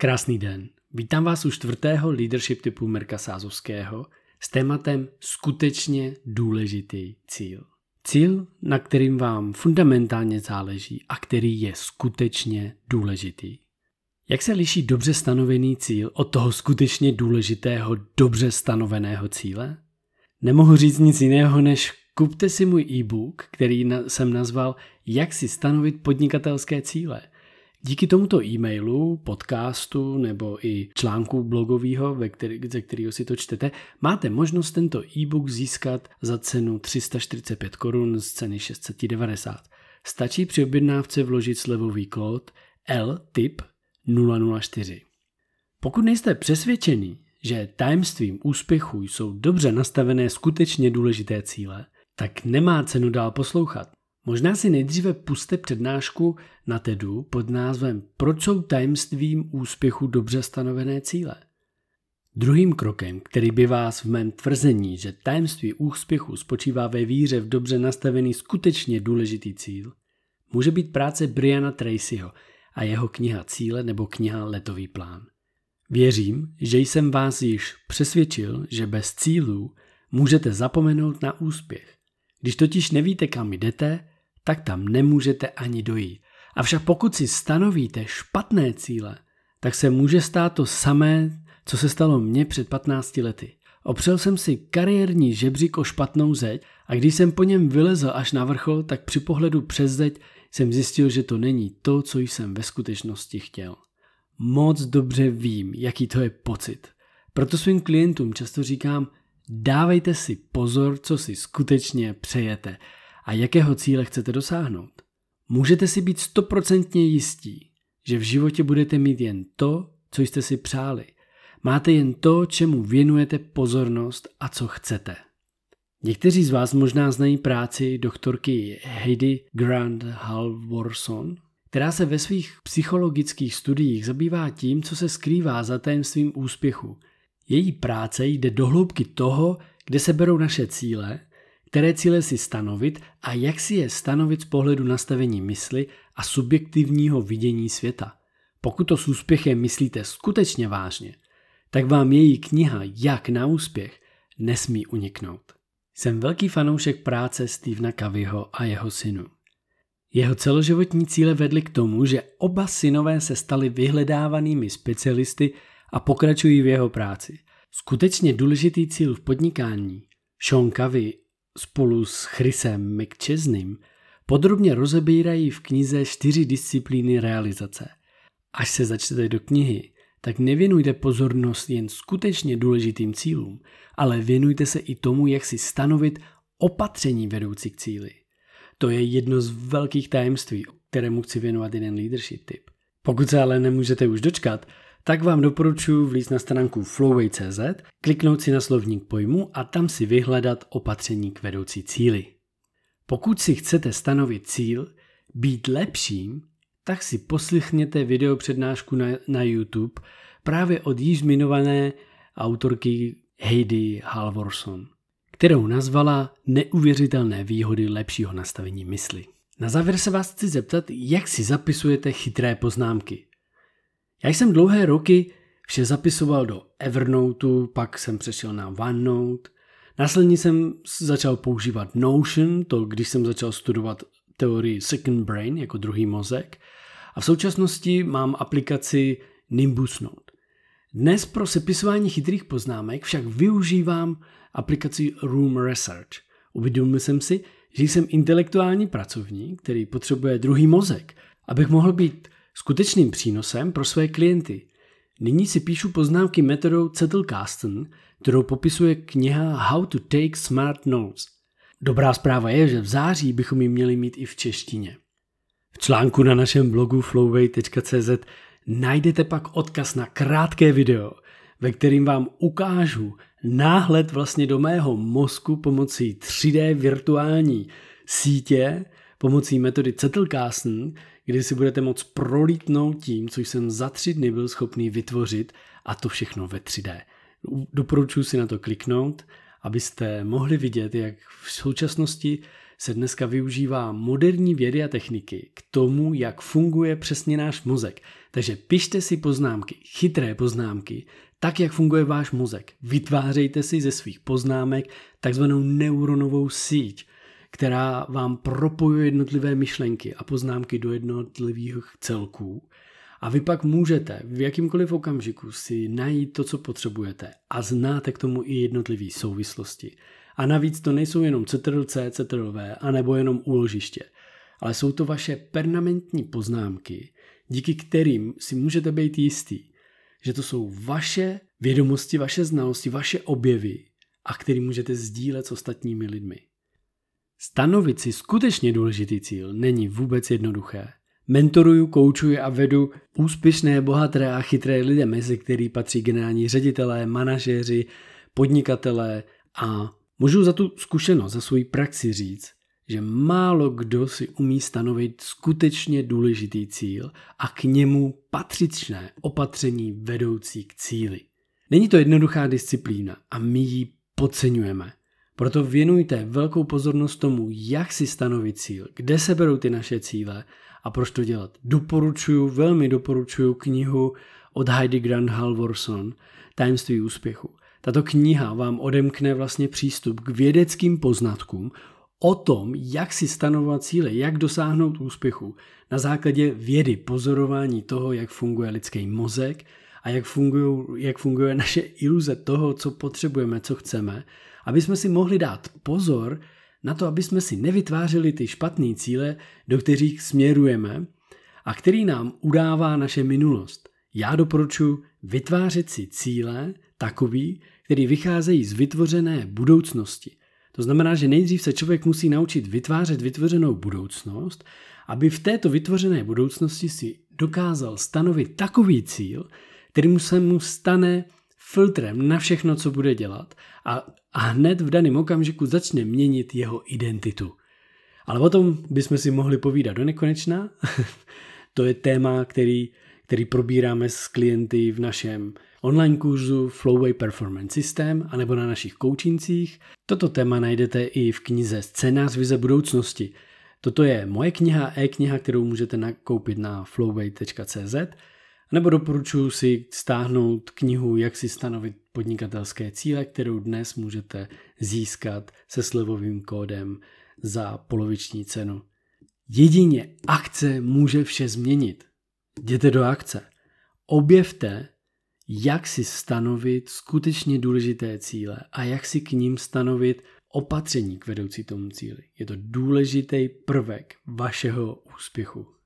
Krásný den. Vítám vás u čtvrtého leadership typu Mirka Sázovského s tématem skutečně důležitý cíl. Cíl, na kterým vám fundamentálně záleží a který je skutečně důležitý. Jak se liší dobře stanovený cíl od toho skutečně důležitého, dobře stanoveného cíle? Nemohu říct nic jiného, než kupte si můj e-book, který jsem nazval Jak si stanovit podnikatelské cíle – Díky tomuto e-mailu, podcastu nebo i článku blogového, ve ze kterého si to čtete, máte možnost tento e-book získat za cenu 345 korun z ceny 690. Stačí při objednávce vložit slevový kód LTIP 004. Pokud nejste přesvědčený, že tajemstvím úspěchu jsou dobře nastavené skutečně důležité cíle, tak nemá cenu dál poslouchat. Možná si nejdříve puste přednášku na TEDu pod názvem Proč jsou tajemstvím úspěchu dobře stanovené cíle. Druhým krokem, který by vás v mém tvrzení, že tajemství úspěchu spočívá ve víře v dobře nastavený skutečně důležitý cíl, může být práce Briana Tracyho a jeho kniha Cíle nebo kniha Letový plán. Věřím, že jsem vás již přesvědčil, že bez cílů můžete zapomenout na úspěch. Když totiž nevíte, kam jdete, tak tam nemůžete ani dojít. Avšak pokud si stanovíte špatné cíle, tak se může stát to samé, co se stalo mně před 15 lety. Opřel jsem si kariérní žebřík o špatnou zeď a když jsem po něm vylezl až na vrchol, tak při pohledu přes zeď jsem zjistil, že to není to, co jsem ve skutečnosti chtěl. Moc dobře vím, jaký to je pocit. Proto svým klientům často říkám, dávejte si pozor, co si skutečně přejete a jakého cíle chcete dosáhnout. Můžete si být stoprocentně jistí, že v životě budete mít jen to, co jste si přáli. Máte jen to, čemu věnujete pozornost a co chcete. Někteří z vás možná znají práci doktorky Heidi Grant Halvorson, která se ve svých psychologických studiích zabývá tím, co se skrývá za tajemstvím úspěchu. Její práce jde do hloubky toho, kde se berou naše cíle které cíle si stanovit a jak si je stanovit z pohledu nastavení mysli a subjektivního vidění světa. Pokud to s úspěchem myslíte skutečně vážně, tak vám její kniha Jak na úspěch nesmí uniknout. Jsem velký fanoušek práce Stevena Kavyho a jeho synu. Jeho celoživotní cíle vedly k tomu, že oba synové se stali vyhledávanými specialisty a pokračují v jeho práci. Skutečně důležitý cíl v podnikání Sean Covey spolu s Chrisem McChesneym podrobně rozebírají v knize čtyři disciplíny realizace. Až se začtete do knihy, tak nevěnujte pozornost jen skutečně důležitým cílům, ale věnujte se i tomu, jak si stanovit opatření vedoucí k cíli. To je jedno z velkých tajemství, kterému chci věnovat jeden leadership tip. Pokud se ale nemůžete už dočkat, tak vám doporučuji vlíz na stránku flowway.cz, kliknout si na slovník pojmu a tam si vyhledat opatření k vedoucí cíli. Pokud si chcete stanovit cíl, být lepším, tak si poslychněte video přednášku na, na YouTube právě od již zmiňované autorky Heidi Halvorson, kterou nazvala Neuvěřitelné výhody lepšího nastavení mysli. Na závěr se vás chci zeptat, jak si zapisujete chytré poznámky. Já jsem dlouhé roky vše zapisoval do Evernoteu, pak jsem přešel na OneNote. Následně jsem začal používat Notion, to když jsem začal studovat teorii Second Brain jako druhý mozek. A v současnosti mám aplikaci Nimbus Note. Dnes pro sepisování chytrých poznámek však využívám aplikaci Room Research. Uvědomil jsem si, že jsem intelektuální pracovník, který potřebuje druhý mozek, abych mohl být skutečným přínosem pro své klienty. Nyní si píšu poznámky metodou Zettelkasten, kterou popisuje kniha How to Take Smart Notes. Dobrá zpráva je, že v září bychom ji měli mít i v češtině. V článku na našem blogu flowway.cz najdete pak odkaz na krátké video, ve kterým vám ukážu náhled vlastně do mého mozku pomocí 3D virtuální sítě, pomocí metody Zettelkasten, kdy si budete moct prolítnout tím, co jsem za tři dny byl schopný vytvořit a to všechno ve 3D. Doporučuji si na to kliknout, abyste mohli vidět, jak v současnosti se dneska využívá moderní vědy a techniky k tomu, jak funguje přesně náš mozek. Takže pište si poznámky, chytré poznámky, tak, jak funguje váš mozek. Vytvářejte si ze svých poznámek takzvanou neuronovou síť, která vám propojuje jednotlivé myšlenky a poznámky do jednotlivých celků. A vy pak můžete v jakýmkoliv okamžiku si najít to, co potřebujete a znáte k tomu i jednotlivé souvislosti. A navíc to nejsou jenom CTRL-C, CTRL-V, anebo jenom úložiště, ale jsou to vaše permanentní poznámky, díky kterým si můžete být jistý, že to jsou vaše vědomosti, vaše znalosti, vaše objevy a který můžete sdílet s ostatními lidmi. Stanovit si skutečně důležitý cíl není vůbec jednoduché. Mentoruju, koučuji a vedu úspěšné, bohaté a chytré lidé, mezi který patří generální ředitelé, manažéři, podnikatelé a můžu za tu zkušenost, za svoji praxi říct, že málo kdo si umí stanovit skutečně důležitý cíl a k němu patřičné opatření vedoucí k cíli. Není to jednoduchá disciplína a my ji podceňujeme. Proto věnujte velkou pozornost tomu, jak si stanovit cíl, kde se berou ty naše cíle a proč to dělat. Doporučuju, velmi doporučuju knihu od Heidi Grant Halvorson Tajemství úspěchu. Tato kniha vám odemkne vlastně přístup k vědeckým poznatkům o tom, jak si stanovovat cíle, jak dosáhnout úspěchu na základě vědy, pozorování toho, jak funguje lidský mozek a jak, fungují, jak funguje naše iluze toho, co potřebujeme, co chceme, aby jsme si mohli dát pozor na to, aby jsme si nevytvářeli ty špatné cíle, do kterých směrujeme a který nám udává naše minulost. Já doporučuji vytvářet si cíle takový, který vycházejí z vytvořené budoucnosti. To znamená, že nejdřív se člověk musí naučit vytvářet vytvořenou budoucnost, aby v této vytvořené budoucnosti si dokázal stanovit takový cíl, který se mu stane filtrem na všechno, co bude dělat a, a hned v daném okamžiku začne měnit jeho identitu. Ale o tom bychom si mohli povídat do nekonečna. to je téma, který, který probíráme s klienty v našem online kurzu Flowway Performance System anebo na našich koučincích. Toto téma najdete i v knize Scénář vize budoucnosti. Toto je moje kniha, e-kniha, kterou můžete nakoupit na flowway.cz nebo doporučuji si stáhnout knihu Jak si stanovit podnikatelské cíle, kterou dnes můžete získat se slevovým kódem za poloviční cenu. Jedině akce může vše změnit. Jděte do akce. Objevte jak si stanovit skutečně důležité cíle a jak si k ním stanovit opatření k vedoucí tomu cíli. Je to důležitý prvek vašeho úspěchu.